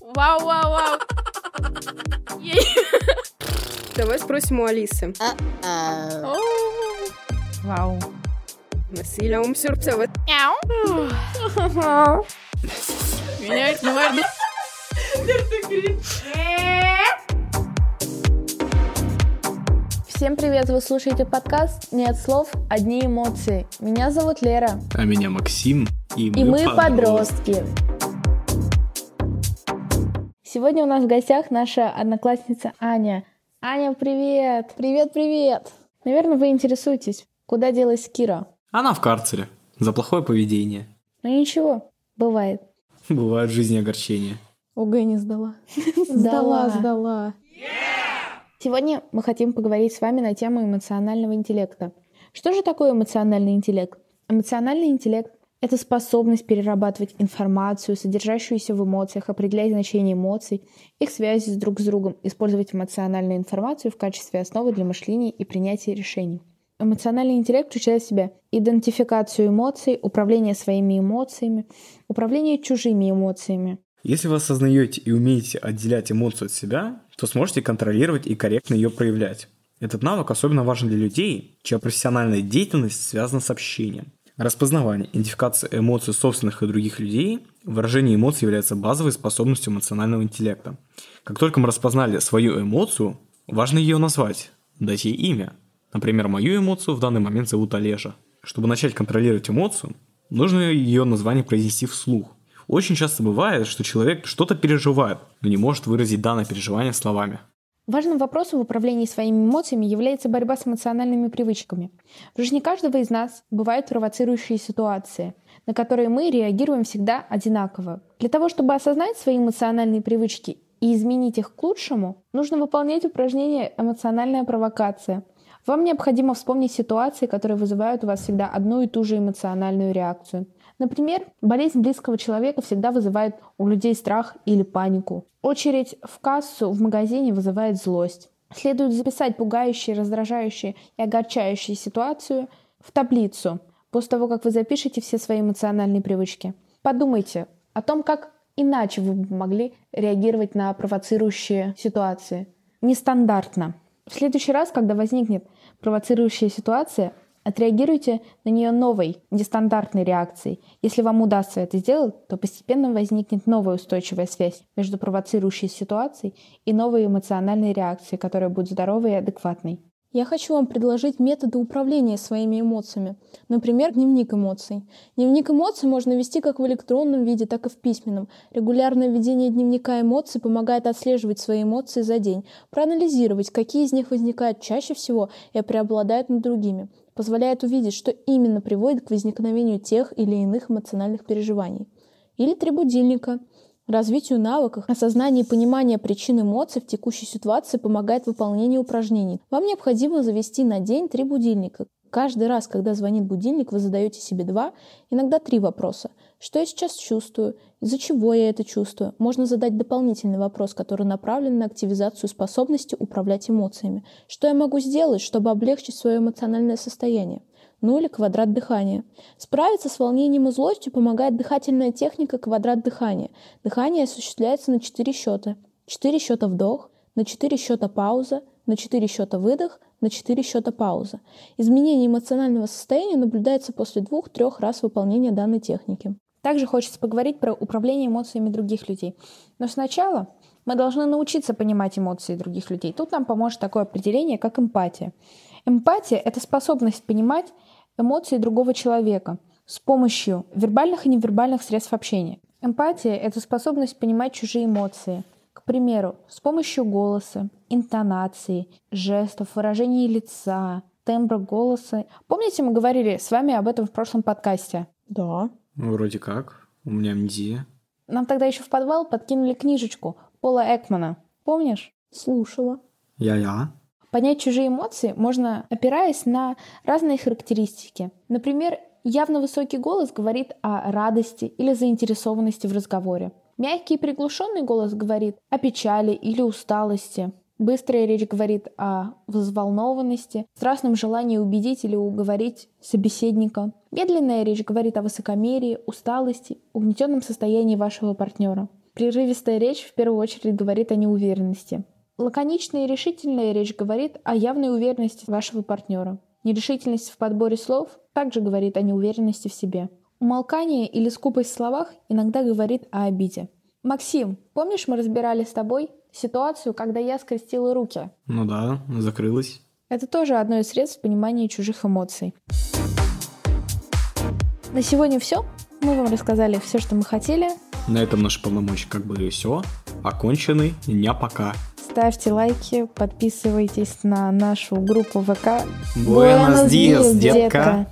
Вау, вау, вау. Давай спросим у Алисы. Вау. Насилие ум сюрпсовет. Меня это наверное... Всем привет! Вы слушаете подкаст «Нет слов, одни эмоции». Меня зовут Лера. А меня Максим. И мы, И мы подростки. Сегодня у нас в гостях наша одноклассница Аня. Аня, привет! Привет-привет! Наверное, вы интересуетесь, куда делась Кира? Она в карцере. За плохое поведение. Ну ничего, бывает. Бывают в жизни огорчения. ОГЭ не сдала. Сдала. сдала. Сегодня мы хотим поговорить с вами на тему эмоционального интеллекта. Что же такое эмоциональный интеллект? Эмоциональный интеллект — это способность перерабатывать информацию, содержащуюся в эмоциях, определять значение эмоций, их связи с друг с другом, использовать эмоциональную информацию в качестве основы для мышления и принятия решений. Эмоциональный интеллект включает в себя идентификацию эмоций, управление своими эмоциями, управление чужими эмоциями, Если вы осознаете и умеете отделять эмоцию от себя, то сможете контролировать и корректно ее проявлять. Этот навык особенно важен для людей, чья профессиональная деятельность связана с общением. Распознавание, идентификация эмоций собственных и других людей, выражение эмоций является базовой способностью эмоционального интеллекта. Как только мы распознали свою эмоцию, важно ее назвать, дать ей имя. Например, мою эмоцию в данный момент зовут Олежа. Чтобы начать контролировать эмоцию, нужно ее название произнести вслух. Очень часто бывает, что человек что-то переживает, но не может выразить данное переживание словами. Важным вопросом в управлении своими эмоциями является борьба с эмоциональными привычками. В жизни каждого из нас бывают провоцирующие ситуации, на которые мы реагируем всегда одинаково. Для того, чтобы осознать свои эмоциональные привычки и изменить их к лучшему, нужно выполнять упражнение «эмоциональная провокация». Вам необходимо вспомнить ситуации, которые вызывают у вас всегда одну и ту же эмоциональную реакцию. Например, болезнь близкого человека всегда вызывает у людей страх или панику. Очередь в кассу в магазине вызывает злость. Следует записать пугающие, раздражающие и огорчающие ситуацию в таблицу после того, как вы запишете все свои эмоциональные привычки. Подумайте о том, как иначе вы могли реагировать на провоцирующие ситуации. Нестандартно. В следующий раз, когда возникнет провоцирующая ситуация, отреагируйте на нее новой, нестандартной реакцией. Если вам удастся это сделать, то постепенно возникнет новая устойчивая связь между провоцирующей ситуацией и новой эмоциональной реакцией, которая будет здоровой и адекватной. Я хочу вам предложить методы управления своими эмоциями. Например, дневник эмоций. Дневник эмоций можно вести как в электронном виде, так и в письменном. Регулярное ведение дневника эмоций помогает отслеживать свои эмоции за день, проанализировать, какие из них возникают чаще всего и преобладают над другими. Позволяет увидеть, что именно приводит к возникновению тех или иных эмоциональных переживаний. Или три будильника – Развитию навыков, осознание и понимание причин эмоций в текущей ситуации помогает выполнение упражнений. Вам необходимо завести на день три будильника. Каждый раз, когда звонит будильник, вы задаете себе два, иногда три вопроса. Что я сейчас чувствую? Из-за чего я это чувствую? Можно задать дополнительный вопрос, который направлен на активизацию способности управлять эмоциями. Что я могу сделать, чтобы облегчить свое эмоциональное состояние? Ну или квадрат дыхания. Справиться с волнением и злостью помогает дыхательная техника квадрат дыхания. Дыхание осуществляется на 4 счета. 4 счета вдох, на 4 счета пауза, на 4 счета выдох, на 4 счета пауза. Изменение эмоционального состояния наблюдается после двух-трех раз выполнения данной техники. Также хочется поговорить про управление эмоциями других людей. Но сначала мы должны научиться понимать эмоции других людей. Тут нам поможет такое определение, как эмпатия. Эмпатия — это способность понимать эмоции другого человека с помощью вербальных и невербальных средств общения. Эмпатия — это способность понимать чужие эмоции. К примеру, с помощью голоса, интонации, жестов, выражений лица, тембра голоса. Помните, мы говорили с вами об этом в прошлом подкасте? Да. Ну, вроде как. У меня амнезия. Нам тогда еще в подвал подкинули книжечку Пола Экмана. Помнишь? Слушала. Я-я. Понять чужие эмоции можно, опираясь на разные характеристики. Например, явно высокий голос говорит о радости или заинтересованности в разговоре. Мягкий и приглушенный голос говорит о печали или усталости. Быстрая речь говорит о взволнованности, страстном желании убедить или уговорить собеседника. Медленная речь говорит о высокомерии, усталости, угнетенном состоянии вашего партнера. Прерывистая речь в первую очередь говорит о неуверенности. Лаконичная и решительная речь говорит о явной уверенности вашего партнера. Нерешительность в подборе слов также говорит о неуверенности в себе. Умолкание или скупость в словах иногда говорит о обиде. Максим, помнишь, мы разбирали с тобой ситуацию, когда я скрестила руки? Ну да, закрылась. Это тоже одно из средств понимания чужих эмоций. На сегодня все. Мы вам рассказали все, что мы хотели. На этом наши полномочия как бы все. Окончены. Дня пока. Ставьте лайки, подписывайтесь на нашу группу ВК. Буэнос диас, детка.